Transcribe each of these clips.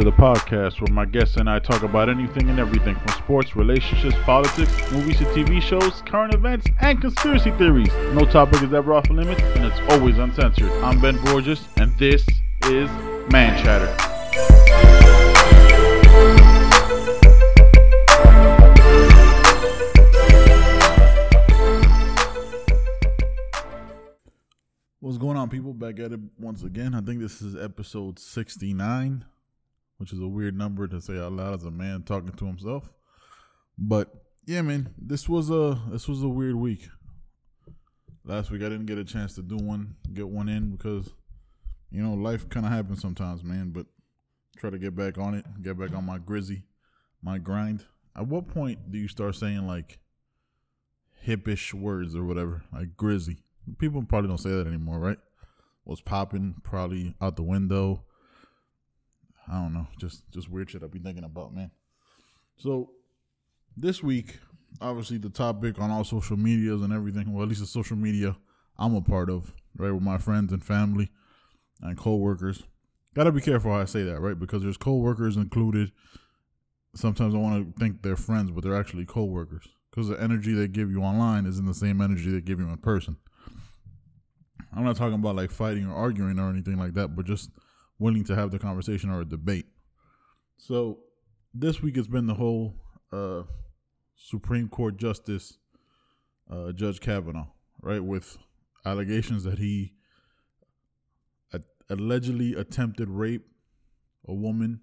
to the podcast where my guests and I talk about anything and everything from sports, relationships, politics, movies to TV shows, current events, and conspiracy theories. No topic is ever off limits, and it's always uncensored. I'm Ben Borges, and this is Man Chatter. What's going on, people? Back at it once again. I think this is episode 69, which is a weird number to say out loud as a man talking to himself. But yeah, man, this was a this was a weird week. Last week I didn't get a chance to do one, get one in because you know life kind of happens sometimes, man. But try to get back on it, get back on my grizzy, my grind. At what point do you start saying like hippish words or whatever, like grizzy? People probably don't say that anymore, right? What's popping? Probably out the window. I don't know. Just just weird shit I be thinking about, man. So this week, obviously the topic on all social medias and everything, well at least the social media I'm a part of, right, with my friends and family and coworkers. Gotta be careful how I say that, right? Because there's coworkers included. Sometimes I want to think they're friends, but they're actually coworkers. Because the energy they give you online isn't the same energy they give you in person. I'm not talking about like fighting or arguing or anything like that, but just willing to have the conversation or a debate. So this week has been the whole uh, Supreme Court Justice uh, Judge Kavanaugh, right, with allegations that he allegedly attempted rape a woman,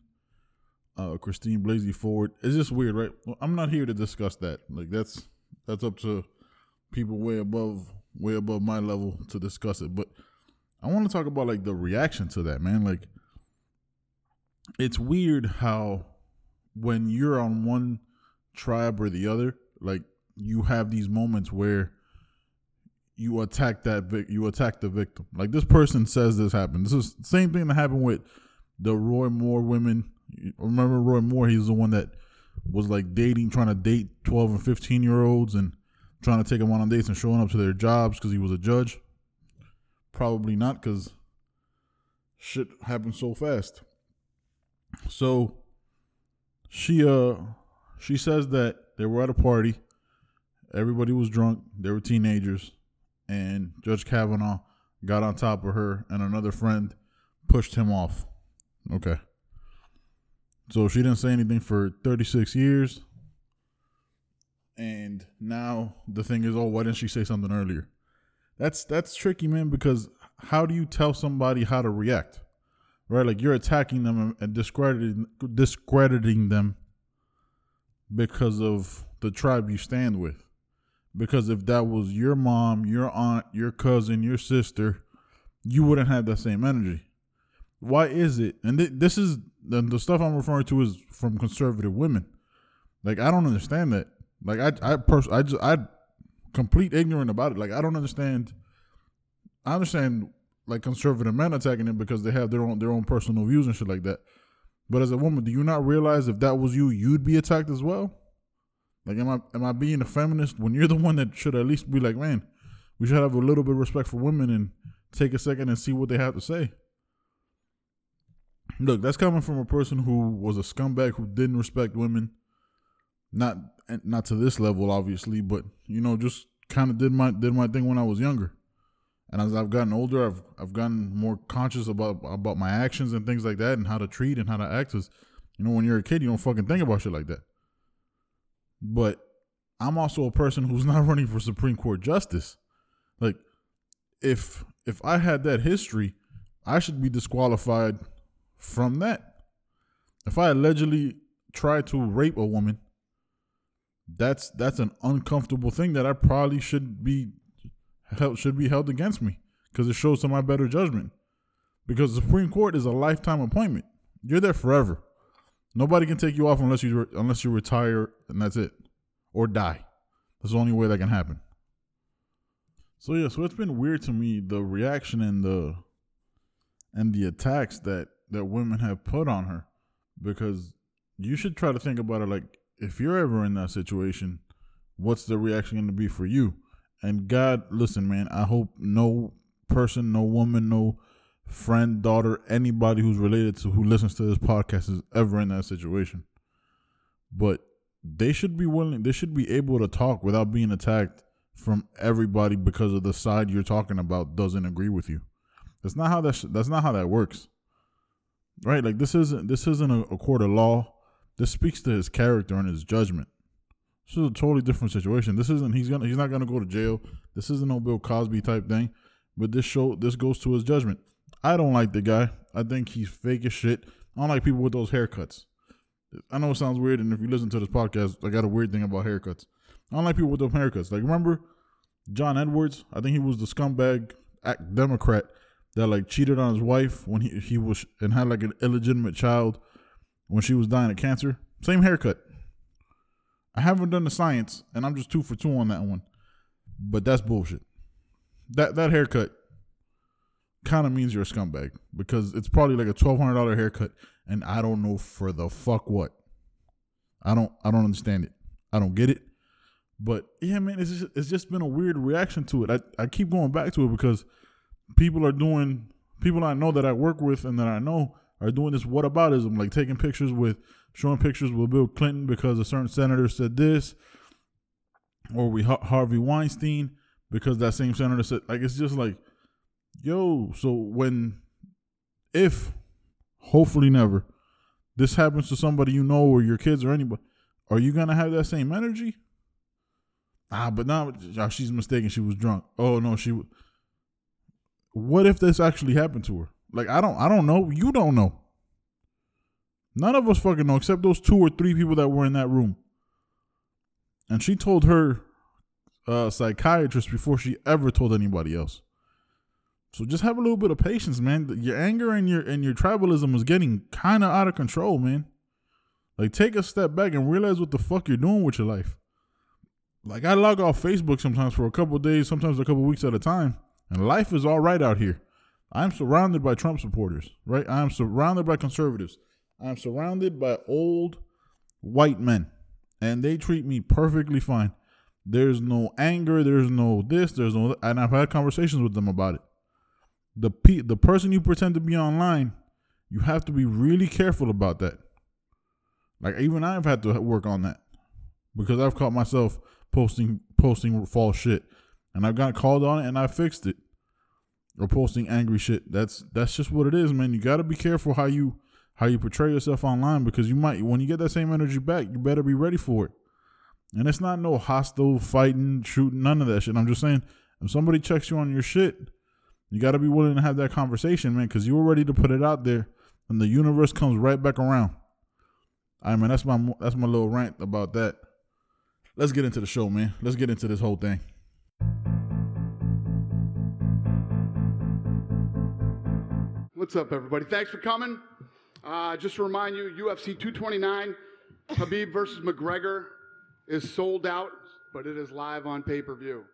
uh, Christine Blasey Ford. It's just weird, right? Well, I'm not here to discuss that. Like that's that's up to people way above way above my level to discuss it. But I want to talk about like the reaction to that, man. Like it's weird how when you're on one tribe or the other, like you have these moments where you attack that vic- you attack the victim. Like this person says this happened. This is the same thing that happened with the Roy Moore women. Remember Roy Moore? He's the one that was like dating, trying to date twelve and fifteen year olds, and trying to take them on dates and showing up to their jobs because he was a judge. Probably not, because shit happened so fast. So she uh she says that they were at a party. Everybody was drunk. They were teenagers, and Judge Kavanaugh got on top of her, and another friend pushed him off. Okay. So she didn't say anything for 36 years. And now the thing is, oh, why didn't she say something earlier? That's that's tricky, man, because how do you tell somebody how to react? Right? Like you're attacking them and- discrediting discrediting them because of the tribe you stand with. Because if that was your mom, your aunt, your cousin, your sister, you wouldn't have that same energy. Why is it? And th- this is the, the stuff I'm referring to is from conservative women. Like I don't understand that. Like I I pers- I just I complete ignorant about it. Like I don't understand. I understand like conservative men attacking it because they have their own their own personal views and shit like that. But as a woman, do you not realize if that was you, you'd be attacked as well? Like, am I am I being a feminist when you're the one that should at least be like, man, we should have a little bit of respect for women and take a second and see what they have to say. Look, that's coming from a person who was a scumbag who didn't respect women. Not not to this level, obviously, but you know, just kind of did my did my thing when I was younger. And as I've gotten older, I've I've gotten more conscious about about my actions and things like that, and how to treat and how to act. Cause you know, when you're a kid, you don't fucking think about shit like that. But I'm also a person who's not running for Supreme Court justice. Like, if if I had that history, I should be disqualified from that. If I allegedly tried to rape a woman, that's that's an uncomfortable thing that I probably should be held should be held against me because it shows to my better judgment. Because the Supreme Court is a lifetime appointment. You're there forever. Nobody can take you off unless you re- unless you retire and that's it, or die. That's the only way that can happen. So yeah, so it's been weird to me the reaction and the and the attacks that that women have put on her because you should try to think about it like if you're ever in that situation, what's the reaction going to be for you? And God, listen, man, I hope no person, no woman, no friend, daughter, anybody who's related to who listens to this podcast is ever in that situation. But they should be willing, they should be able to talk without being attacked from everybody because of the side you're talking about doesn't agree with you. That's not how that sh- that's not how that works. Right? Like this isn't this isn't a, a court of law. This speaks to his character and his judgment. This is a totally different situation. This isn't he's gonna he's not gonna go to jail. This isn't no Bill Cosby type thing. But this show this goes to his judgment. I don't like the guy. I think he's fake as shit. I don't like people with those haircuts. I know it sounds weird, and if you listen to this podcast, I got a weird thing about haircuts. I don't like people with those haircuts. Like remember John Edwards? I think he was the scumbag act Democrat that like cheated on his wife when he he was and had like an illegitimate child when she was dying of cancer. Same haircut. I haven't done the science, and I'm just two for two on that one. But that's bullshit. That that haircut kind of means you're a scumbag because it's probably like a twelve hundred dollar haircut, and I don't know for the fuck what. I don't I don't understand it. I don't get it. But yeah, man, it's just, it's just been a weird reaction to it. I, I keep going back to it because people are doing people I know that I work with and that I know are doing this whataboutism, like taking pictures with showing pictures with Bill Clinton because a certain senator said this, or we Harvey Weinstein because that same senator said like it's just like, yo, so when if hopefully never this happens to somebody you know or your kids or anybody, are you gonna have that same energy? Ah, but now oh, she's mistaken. She was drunk. Oh no, she. What if this actually happened to her? Like I don't, I don't know. You don't know. None of us fucking know except those two or three people that were in that room. And she told her uh, psychiatrist before she ever told anybody else. So just have a little bit of patience, man. Your anger and your and your tribalism is getting kind of out of control, man. Like take a step back and realize what the fuck you're doing with your life. Like I log off Facebook sometimes for a couple days, sometimes a couple weeks at a time, and life is all right out here. I'm surrounded by Trump supporters, right? I'm surrounded by conservatives. I'm surrounded by old white men, and they treat me perfectly fine. There's no anger, there's no this, there's no, and I've had conversations with them about it. The pe- the person you pretend to be online, you have to be really careful about that. Like even I've had to work on that because I've caught myself posting posting false shit, and I've got called on it, and I fixed it. Or posting angry shit. That's that's just what it is, man. You got to be careful how you how you portray yourself online because you might when you get that same energy back, you better be ready for it. And it's not no hostile fighting, shooting, none of that shit. I'm just saying, if somebody checks you on your shit, you got to be willing to have that conversation, man, because you were ready to put it out there, and the universe comes right back around. I mean, that's my that's my little rant about that let's get into the show, man. Let's get into this whole thing. What's up, everybody? Thanks for coming. Uh, just to remind you, UFC 229, Khabib versus McGregor is sold out, but it is live on pay per view.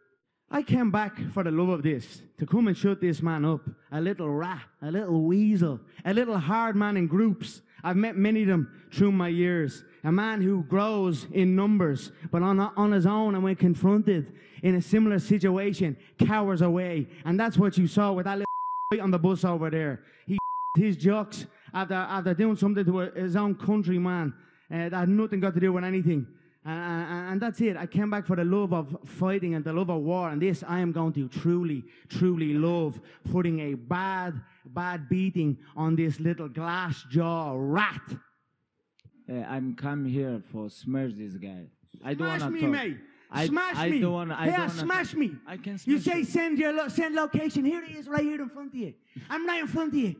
I came back for the love of this, to come and shut this man up. A little rat, a little weasel, a little hard man in groups. I've met many of them through my years. A man who grows in numbers, but on, on his own and when confronted in a similar situation, cowers away. And that's what you saw with that little on the bus over there. He his jocks after, after doing something to his own countryman uh, that had nothing got to do with anything. And, and, that's it. I came back for the love of fighting and the love of war. And this I am going to truly, truly love putting a bad, bad beating on this little glass jaw rat. Uh, I'm come here for smash this guy. I don't smash want to talk. me. I, smash I me. Don't wanna, I yeah, don't wanna smash me. I can You say you. send your lo- send location. Here it is, right here in front of you. I'm right in front of you.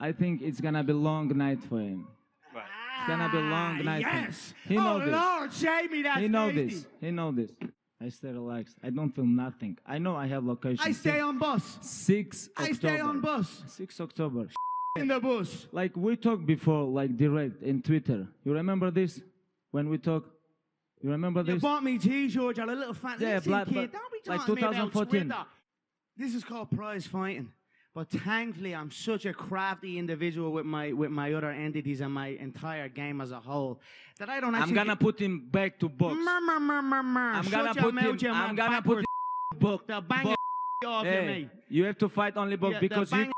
I think it's gonna be long night for him. It's gonna be long night. for him. Yes. He oh know this. Lord, save me. That's He know tasty. this. He know this. I stay relaxed. I don't feel nothing. I know I have location. I stay on bus. Six I stay on bus. Six October. In the bus. Like we talked before, like direct in Twitter. You remember this? When we talk, you remember You bought me t-shirts. You're a little fat. Yeah, Listen, black- kid, don't be like talking to me about 2014. Twitter. This is called prize fighting. But thankfully, I'm such a crafty individual with my with my other entities and my entire game as a whole that I don't I'm gonna put him back to box. Mur, mur, mur, mur, mur. I'm Shut gonna put mouth, him. you I'm gonna put him book. The bang box. off you, Hey, mate. you have to fight only box Yeah, because you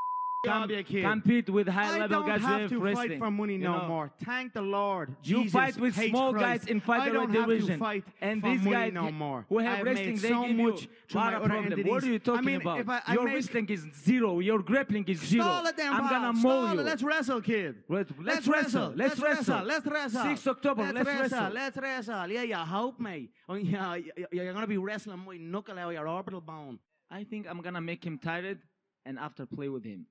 bang job, you kid. compete with I high-level don't guys have to wrestling. fight for money you no know? more. Thank the Lord. You Jesus fight with small Christ. guys in I featherweight don't have division, to fight and for these money guys no more. who have I wrestling, made they so give much you through lot my of problem. What are you talking I mean, about? if I, I Your make, wrestling is zero. Your grappling is zero. Stall it then, I'm gonna mow you. Let's wrestle, kid. Let- let's wrestle. Let's wrestle. Let's wrestle. 6 October, Let's, let's wrestle. wrestle. Let's wrestle. Yeah, you hope, mate. Oh, yeah, you- you're gonna be wrestling my knuckle of your orbital bone. I think I'm gonna make him tired and after play with him.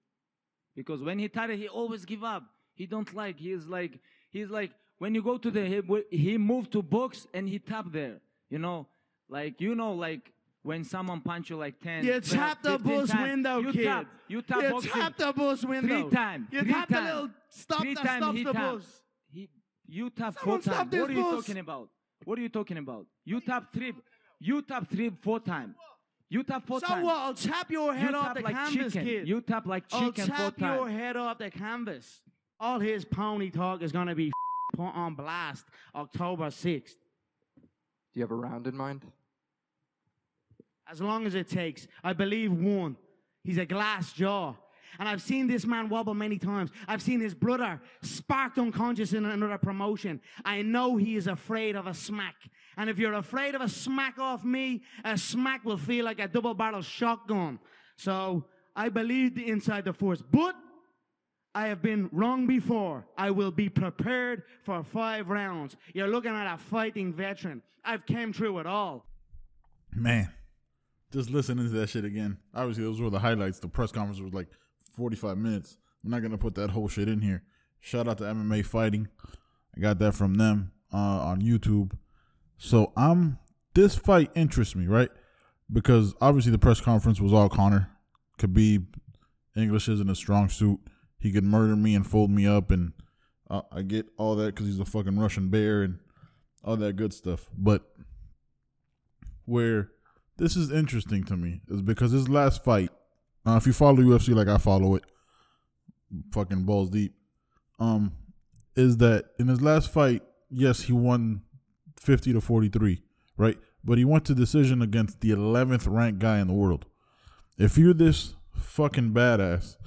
Because when he tired, he always give up. He don't like. He's like he's like when you go to the he, he moved to box and he tap there. You know, like you know, like when someone punch you like 10 You 12, tap the 15 bus times, window, you kid. Tap, you tap you boxing tap the bus window. three time. You three tap time. the little stop three that time stops he the tap. bus. He, you tap Someone four times. What are you bus. talking about? What are you talking about? You tap three. You tap three four times. You tap four So times. what? I'll tap your You head off the like canvas, chicken. kid. You tap like chicken I'll chicken four tap your times. head off the canvas. All his pony talk is gonna be put on blast October 6th. Do you have a round in mind? As long as it takes. I believe one. He's a glass jaw. And I've seen this man wobble many times. I've seen his brother sparked unconscious in another promotion. I know he is afraid of a smack. And if you're afraid of a smack off me, a smack will feel like a double barrel shotgun. So I believe the inside the force. But I have been wrong before. I will be prepared for five rounds. You're looking at a fighting veteran. I've came through it all. Man, just listening to that shit again. Obviously, those were the highlights. The press conference was like 45 minutes. I'm not gonna put that whole shit in here. Shout out to MMA Fighting. I got that from them uh, on YouTube. So I'm this fight interests me, right? Because obviously the press conference was all Conor. Khabib, English isn't a strong suit. He could murder me and fold me up, and uh, I get all that because he's a fucking Russian bear and all that good stuff. But where this is interesting to me is because his last fight, uh, if you follow UFC like I follow it, fucking balls deep, um, is that in his last fight, yes, he won 50 to 43, right? But he went to decision against the 11th ranked guy in the world. If you're this fucking badass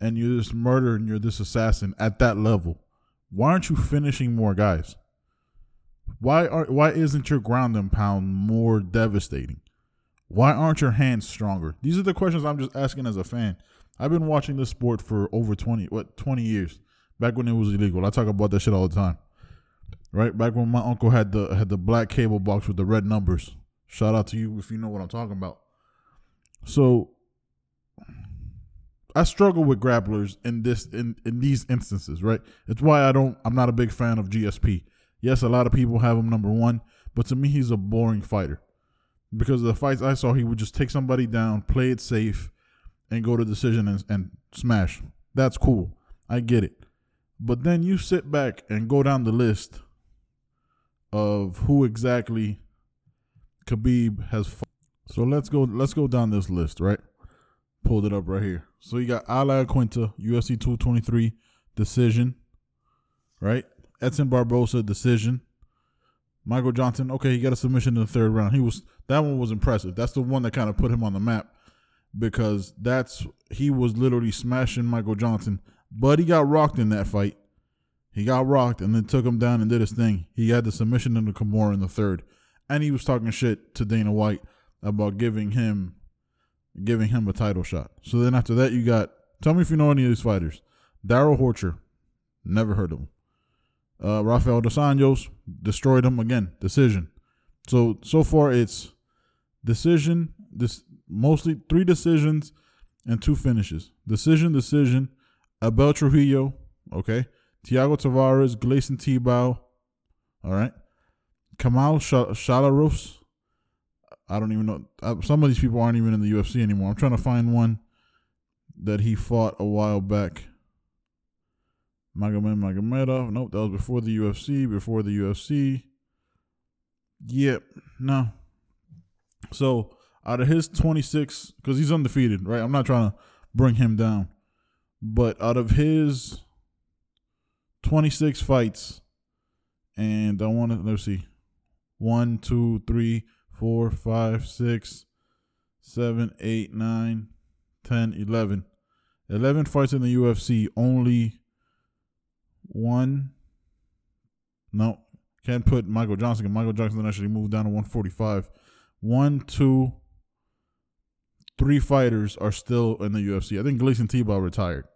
and you're this murderer and you're this assassin at that level, why aren't you finishing more guys? Why are why isn't your ground and pound more devastating? Why aren't your hands stronger? These are the questions I'm just asking as a fan. I've been watching this sport for over 20 what 20 years. Back when it was illegal. I talk about that shit all the time. Right? Back when my uncle had the had the black cable box with the red numbers. Shout out to you if you know what I'm talking about. So I struggle with grapplers in this in, in these instances, right? It's why I don't I'm not a big fan of GSP. Yes, a lot of people have him number one, but to me he's a boring fighter. Because the fights I saw, he would just take somebody down, play it safe, and go to decision and, and smash. That's cool. I get it. But then you sit back and go down the list of who exactly Khabib has. So let's go let's go down this list, right? Pulled it up right here. So you got Al Iaquinta, UFC 223 decision, right? Edson Barbosa decision. Michael Johnson, okay, he got a submission in the third round. He was that one was impressive. That's the one that kind of put him on the map because that's he was literally smashing Michael Johnson, but he got rocked in that fight. He got rocked and then took him down and did his thing. He had the submission in the Kimura in the third, and he was talking shit to Dana White about giving him giving him a title shot. So then after that, you got tell me if you know any of these fighters. Darrell Horcher, never heard of him. Uh, Rafael dos Anjos destroyed him again. Decision. So so far it's decision. This mostly three decisions and two finishes. Decision, decision. Abel Trujillo, okay. Thiago Tavares, Gleison Tibau, all right. Kamal Sh-. I don't even know. Uh, some of these people aren't even in the UFC anymore. I'm trying to find one that he fought a while back. Magomed Magomedov. Nope, that was before the UFC. Before the UFC. Yep. No. So out of his 26, because he's undefeated, right? I'm not trying to bring him down, but out of his 26 fights, and I want to let's see, one, two, three, four, five, six, seven, eight, nine, ten, eleven. 11 fights in the UFC, only one. No, can't put Michael Johnson. Michael Johnson actually moved down to 145. One, two, three fighters are still in the UFC. I think Gleison Tibau retired.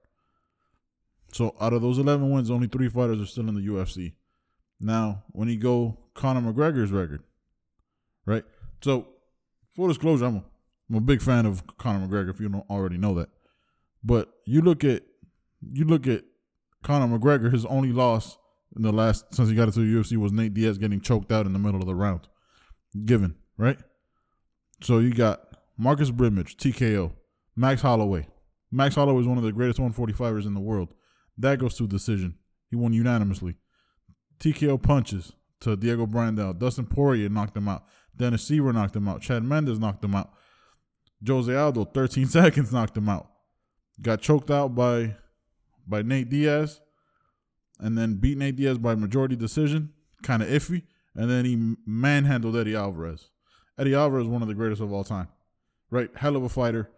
So out of those 11 wins, only three fighters are still in the UFC. Now, when you go Conor McGregor's record, right? So, full disclosure, I'm a, I'm a big fan of Conor McGregor. If you don't already know that, but you look at you look at Conor McGregor. His only loss in the last since he got into the UFC was Nate Diaz getting choked out in the middle of the round, given right. So you got Marcus Brimage, TKO, Max Holloway. Max Holloway is one of the greatest 145ers in the world. That goes to decision. He won unanimously. TKO punches to Diego Brandao. Dustin Poirier knocked him out. Dennis Siver knocked him out. Chad Mendes knocked him out. Jose Aldo, 13 seconds knocked him out. Got choked out by by Nate Diaz, and then beat Nate Diaz by majority decision. Kind of iffy. And then he manhandled Eddie Alvarez. Eddie Alvarez one of the greatest of all time. Right? Hell of a fighter.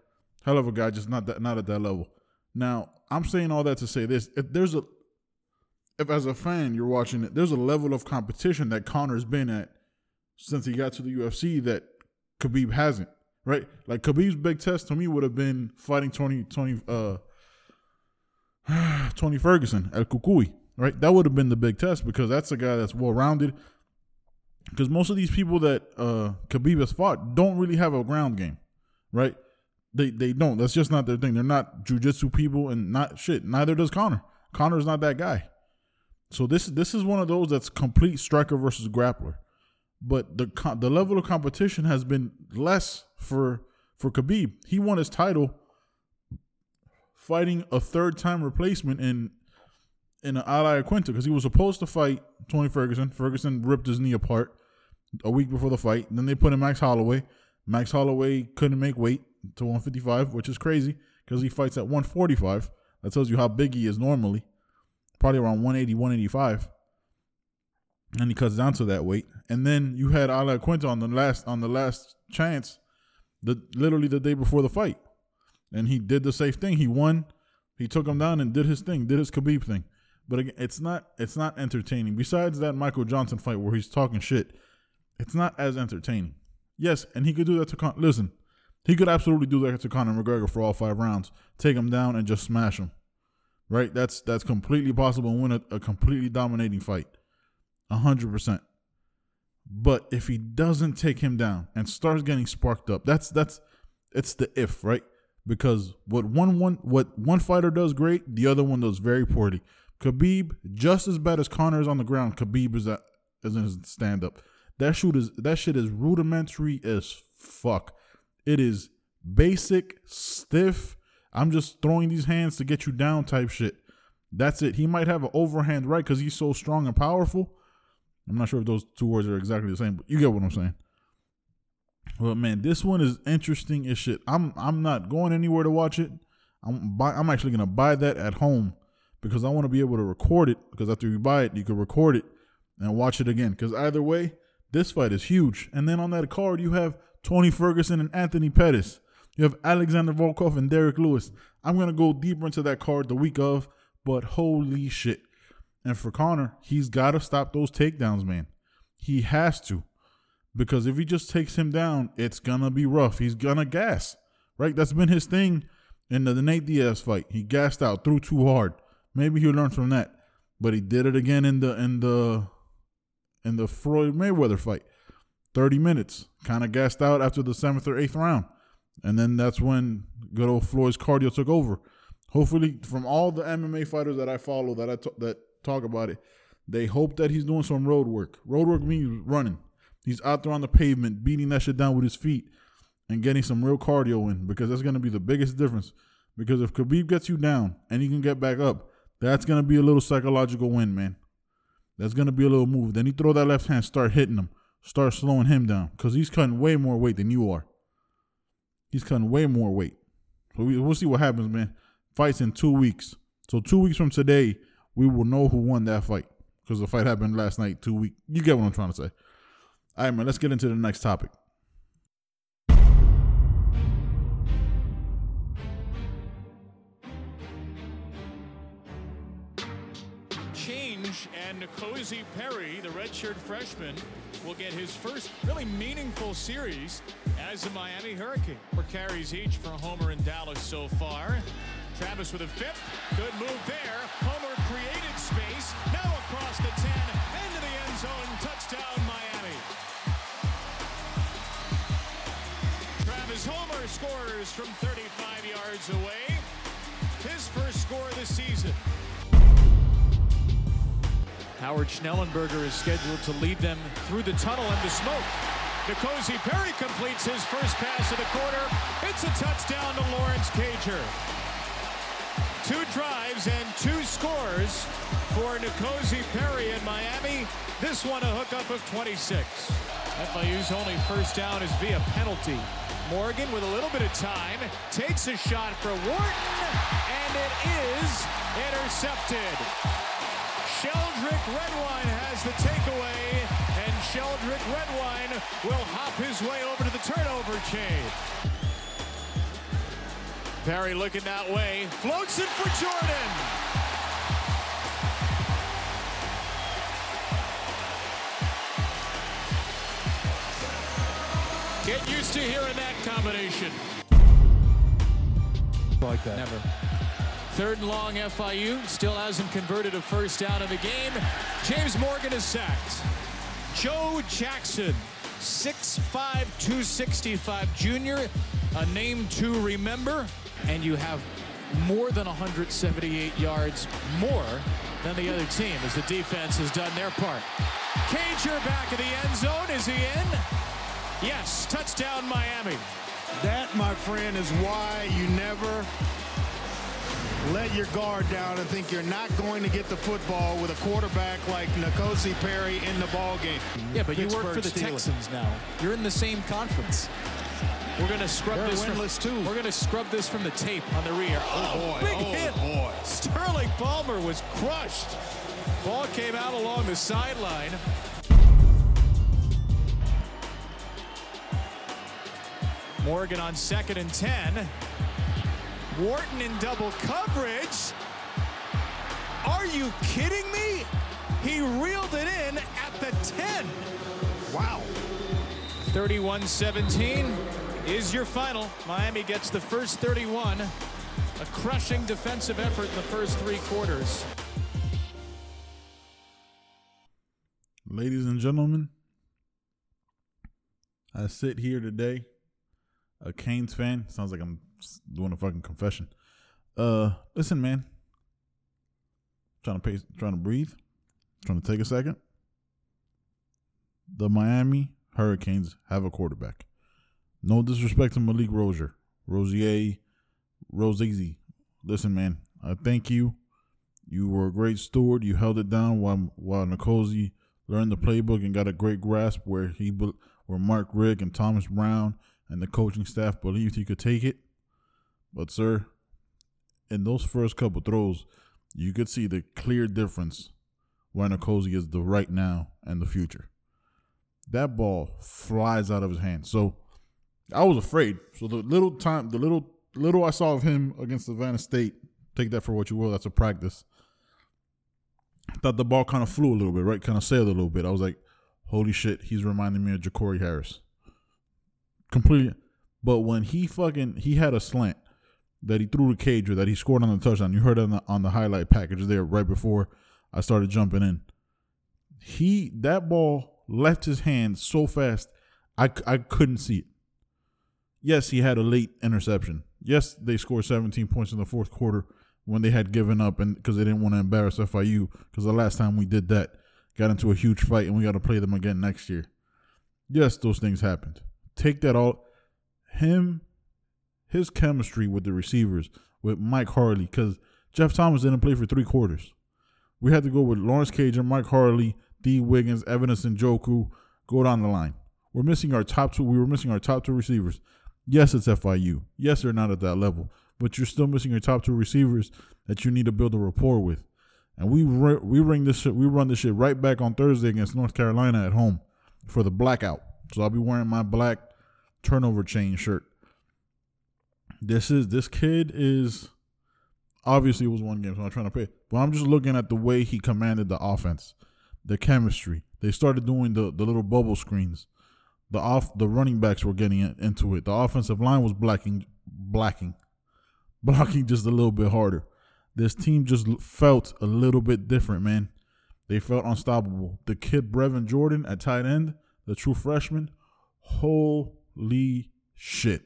Hell of a guy, just not that not at that level. Now, I'm saying all that to say this. If there's a if as a fan you're watching it, there's a level of competition that Conor's been at since he got to the UFC that Khabib hasn't. Right? Like Khabib's big test to me would have been fighting Tony Tony uh Tony Ferguson El Cucuy. Right? That would have been the big test because that's a guy that's well rounded. Because most of these people that uh Khabib has fought don't really have a ground game. Right? They they don't. That's just not their thing. They're not jujitsu people and not shit. Neither does Conor. Conor's not that guy. So this this is one of those that's complete striker versus grappler. But the the level of competition has been less for for Khabib. He won his title fighting a third time replacement in in an Al Iaquinta because he was supposed to fight Tony Ferguson. Ferguson ripped his knee apart a week before the fight. Then they put in Max Holloway. Max Holloway couldn't make weight to 155, which is crazy because he fights at 145. That tells you how big he is normally. Probably around 180, 185. And he cuts down to that weight. And then you had Al Iaquinta on the last on the last chance, the literally the day before the fight. And he did the safe thing. He won. He took him down and did his thing, did his Khabib thing. But again, it's not it's not entertaining. Besides that Michael Johnson fight where he's talking shit, it's not as entertaining. Yes, and he could do that to Con- listen. He could absolutely do that to Conor McGregor for all five rounds, take him down and just smash him. Right? That's that's completely possible and win a, a completely dominating fight. Hundred percent. But if he doesn't take him down and starts getting sparked up, that's that's it's the if, right? Because what one one what one fighter does great, the other one does very poorly. Khabib, just as bad as Conor is on the ground, Khabib is at is in his stand up. That shoot is that shit is rudimentary as fuck. It is basic, stiff. I'm just throwing these hands to get you down type shit. That's it. He might have an overhand right because he's so strong and powerful. I'm not sure if those two words are exactly the same, but you get what I'm saying. But man, this one is interesting as shit. I'm I'm not going anywhere to watch it. I'm buy, I'm actually gonna buy that at home because I want to be able to record it. Because after you buy it, you can record it and watch it again. Because either way, this fight is huge. And then on that card, you have Tony Ferguson and Anthony Pettis. You have Alexander Volkov and Derrick Lewis. I'm gonna go deeper into that card the week of, but holy shit. And for Conor, he's gotta stop those takedowns, man. He has to. Because if he just takes him down, it's gonna be rough. He's gonna gas. Right? That's been his thing in the, the Nate Diaz fight. He gassed out, threw too hard. Maybe he'll learn from that. But he did it again in the in the in the Floyd Mayweather fight. 30 minutes. Kind of gassed out after the seventh or eighth round. And then that's when good old Floyd's cardio took over. Hopefully, from all the MMA fighters that I follow that I t- that talk about it, they hope that he's doing some road work. Road work means running. He's out there on the pavement, beating that shit down with his feet, and getting some real cardio in because that's going to be the biggest difference. Because if Khabib gets you down and you can get back up, that's going to be a little psychological win, man. That's going to be a little move. Then you throw that left hand, start hitting him, start slowing him down because he's cutting way more weight than you are. He's cutting way more weight. So we, we'll see what happens, man. Fights in two weeks. So two weeks from today, we will know who won that fight because the fight happened last night. Two weeks. You get what I'm trying to say. All right, man. Let's get into the next topic. And N'Kosi Perry, the redshirt freshman, will get his first really meaningful series as a Miami Hurricane. Four carries each for Homer and Dallas so far. Travis with a fifth. Good move there. Homer created space. Now across the 10, into the end zone. Touchdown, Miami. Travis Homer scores from 35 yards away. His first score of the season. Howard Schnellenberger is scheduled to lead them through the tunnel into smoke. N'Kosi Perry completes his first pass of the quarter. It's a touchdown to Lawrence Cager. Two drives and two scores for N'Kosi Perry in Miami. This one a hookup of 26. FIU's only first down is via penalty. Morgan with a little bit of time takes a shot for Wharton, and it is intercepted. Sheldrick Redwine has the takeaway, and Sheldrick Redwine will hop his way over to the turnover chain. Perry looking that way, floats it for Jordan. Get used to hearing that combination. Like that. Never. Third and long FIU still hasn't converted a first down in the game. James Morgan is sacked. Joe Jackson, 6'5", 265 junior, a name to remember, and you have more than 178 yards more than the other team as the defense has done their part. Cager back in the end zone. Is he in? Yes, touchdown Miami. That, my friend, is why you never let your guard down and think you're not going to get the football with a quarterback like N'Kosi Perry in the ball game. Yeah, but you work for the Steelers. Texans now. You're in the same conference. We're gonna scrub They're this. winless, from, too. We're gonna scrub this from the tape on the rear. Oh, boy. big Oh, hit! boy. Sterling Palmer was crushed. Ball came out along the sideline. Morgan on second and ten. Wharton in double coverage. Are you kidding me? He reeled it in at the 10. Wow. 31-17 is your final. Miami gets the first 31. A crushing defensive effort in the first three quarters. Ladies and gentlemen, I sit here today, a Canes fan. Sounds like I'm doing a fucking confession. Uh, listen, man. Trying to pay, trying to breathe, trying to take a second. The Miami Hurricanes have a quarterback. No disrespect to Malik Rozier, Rosier, Rosizy. Listen, man. I thank you. You were a great steward. You held it down while while N'Kosi learned the playbook and got a great grasp where he where Mark Richt and Thomas Brown and the coaching staff believed he could take it. But sir, in those first couple throws, you could see the clear difference where N'Kosi is the right now and the future. That ball flies out of his hand. So I was afraid. So the little time, the little little I saw of him against Savannah State, take that for what you will. That's a practice. I thought the ball kind of flew a little bit, right? Kind of sailed a little bit. I was like, holy shit, he's reminding me of Jacory Harris. Completely. But when he fucking he had a slant that he threw to Cage or that he scored on the touchdown. You heard on the on the highlight package there right before I started jumping in. He that ball left his hand so fast, I I couldn't see it. Yes, he had a late interception. Yes, they scored 17 points in the fourth quarter when they had given up and because they didn't want to embarrass FIU because the last time we did that got into a huge fight and we got to play them again next year. Yes, those things happened. Take that all him his chemistry with the receivers with Mike Harley because Jeff Thomas didn't play for three quarters. We had to go with Lawrence Cage and Mike Harley, D. Wiggins, Evidence Njoku. Go down the line. We're missing our top two. We were missing our top two receivers. Yes, it's FIU. Yes, they're not at that level, but you're still missing your top two receivers that you need to build a rapport with. And we we ring this shit. We run this shit right back on Thursday against North Carolina at home for the blackout. So I'll be wearing my black turnover chain shirt. This is this kid is obviously it was one game, so I'm trying to pay. But I'm just looking at the way he commanded the offense, the chemistry. They started doing the, the little bubble screens. The off the running backs were getting into it. The offensive line was blacking blacking blocking just a little bit harder. This team just felt a little bit different, man. They felt unstoppable. The kid Brevin Jordan at tight end, the true freshman, holy shit.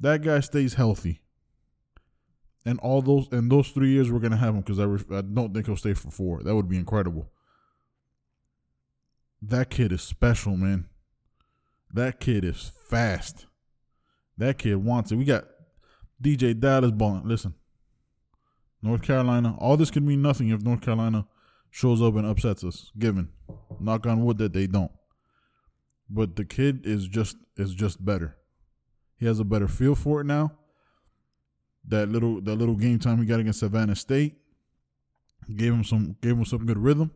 That guy stays healthy. And all those and those three years we're gonna have him because I, I don't think he'll stay for four. That would be incredible. That kid is special, man. That kid is fast. That kid wants it. We got DJ Dallas balling. Listen, North Carolina. All this could mean nothing if North Carolina shows up and upsets us. Given, knock on wood that they don't. But the kid is just is just better. He has a better feel for it now. That little that little game time he got against Savannah State gave him some gave him some good rhythm.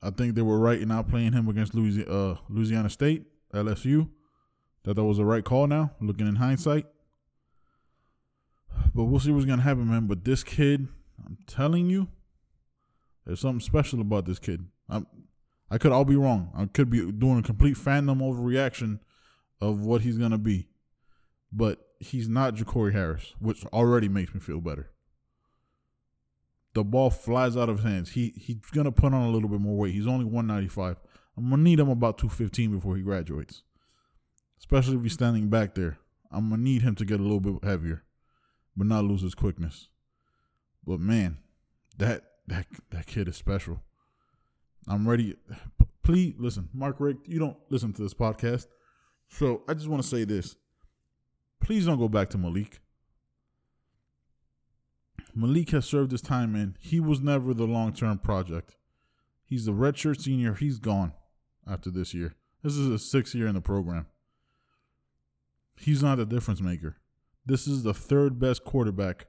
I think they were right in not playing him against Louisiana, uh, Louisiana State, LSU. That that was the right call now, looking in hindsight. But we'll see what's gonna happen, man. But this kid, I'm telling you, there's something special about this kid. I'm, I could all be wrong. I could be doing a complete fandom overreaction of what he's gonna be, but he's not Jacory Harris, which already makes me feel better. The ball flies out of his hands. He he's gonna put on a little bit more weight. He's only 195. I'm gonna need him about 215 before he graduates, especially if he's standing back there. I'm gonna need him to get a little bit heavier, but not lose his quickness. But man, that that that kid is special. I'm ready. Please listen, Mark Richt. You don't listen to this podcast, so I just want to say this. Please don't go back to Malik. Malik has served his time in. He was never the long term project. He's the redshirt senior. He's gone after this year. This is his sixth year in the program. He's not a difference maker. This is the third best quarterback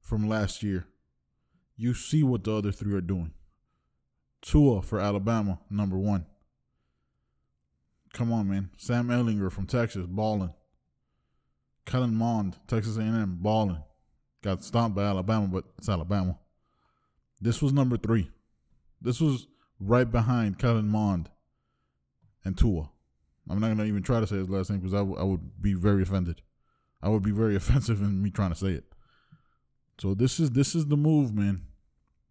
from last year. You see what the other three are doing. Tua for Alabama, number one. Come on, man. Sam Ehlinger from Texas, balling. Kellen Mond, Texas A&M, balling. Got stomped by Alabama, but it's Alabama. This was number three. This was right behind Kellen Mond and Tua. I'm not gonna even try to say his last name because I, w- I would be very offended. I would be very offensive in me trying to say it. So this is this is the move, man.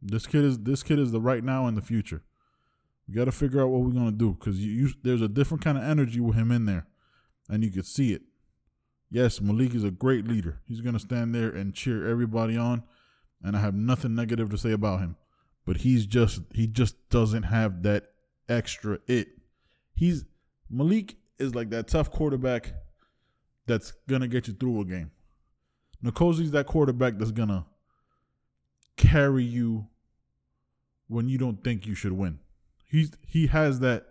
This kid is this kid is the right now and the future. We got to figure out what we're gonna do because you, you there's a different kind of energy with him in there, and you could see it. Yes, Malik is a great leader. He's gonna stand there and cheer everybody on, and I have nothing negative to say about him. But he's just he just doesn't have that extra it. He's Malik is like that tough quarterback that's gonna get you through a game. N'Kosi's that quarterback that's gonna carry you when you don't think you should win. He's he has that.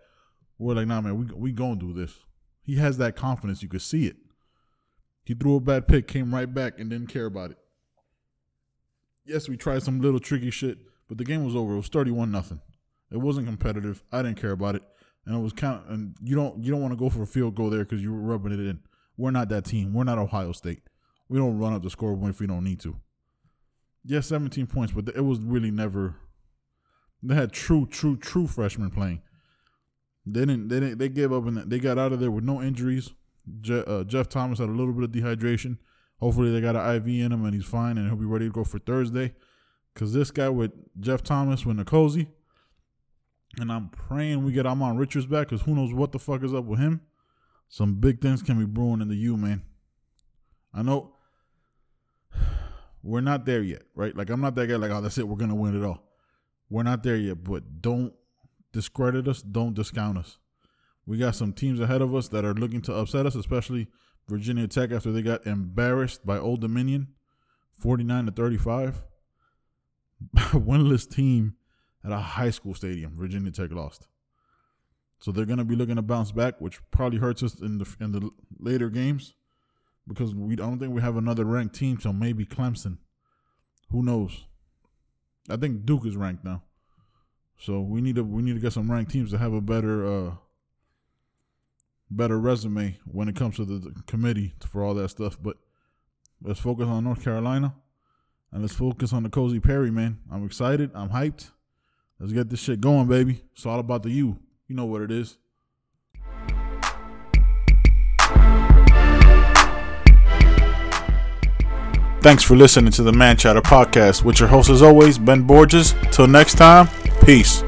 We're like, nah, man, we we gonna do this. He has that confidence. You could see it. He threw a bad pick, came right back, and didn't care about it. Yes, we tried some little tricky shit, but the game was over. It was thirty-one nothing. It wasn't competitive. I didn't care about it, and it was kind. Of, and you don't you don't want to go for a field goal there because you were rubbing it in. We're not that team. We're not Ohio State. We don't run up the score if we don't need to. Yes, seventeen points, but it was really never. They had true, true, true freshmen playing. They didn't. They didn't. They gave up and they got out of there with no injuries. Je, uh, Jeff Thomas had a little bit of dehydration. Hopefully, they got an IV in him and he's fine and he'll be ready to go for Thursday. Cause this guy with Jeff Thomas with N'Kosi, and I'm praying we get Ahmmon Richards back. Cause who knows what the fuck is up with him. Some big things can be brewing in the U, man. I know we're not there yet, right? Like I'm not that guy. Like oh, that's it. We're gonna win it all. We're not there yet, but don't discredit us. Don't discount us. We got some teams ahead of us that are looking to upset us, especially Virginia Tech after they got embarrassed by Old Dominion, 49 to 35. Winless team at a high school stadium. Virginia Tech lost. So they're going to be looking to bounce back, which probably hurts us in the in the later games because we don't think we have another ranked team, so maybe Clemson. Who knows? I think Duke is ranked now. So we need to we need to get some ranked teams to have a better uh better resume when it comes to the, the committee for all that stuff. But Let's focus on North Carolina. And let's focus on the Cozy Perry, man. I'm excited. I'm hyped. Let's get this shit going, baby. It's all about the you. You know what it is. Thanks for listening to the Man Chatter podcast with your host, as always, Ben Borges. Till next time, peace.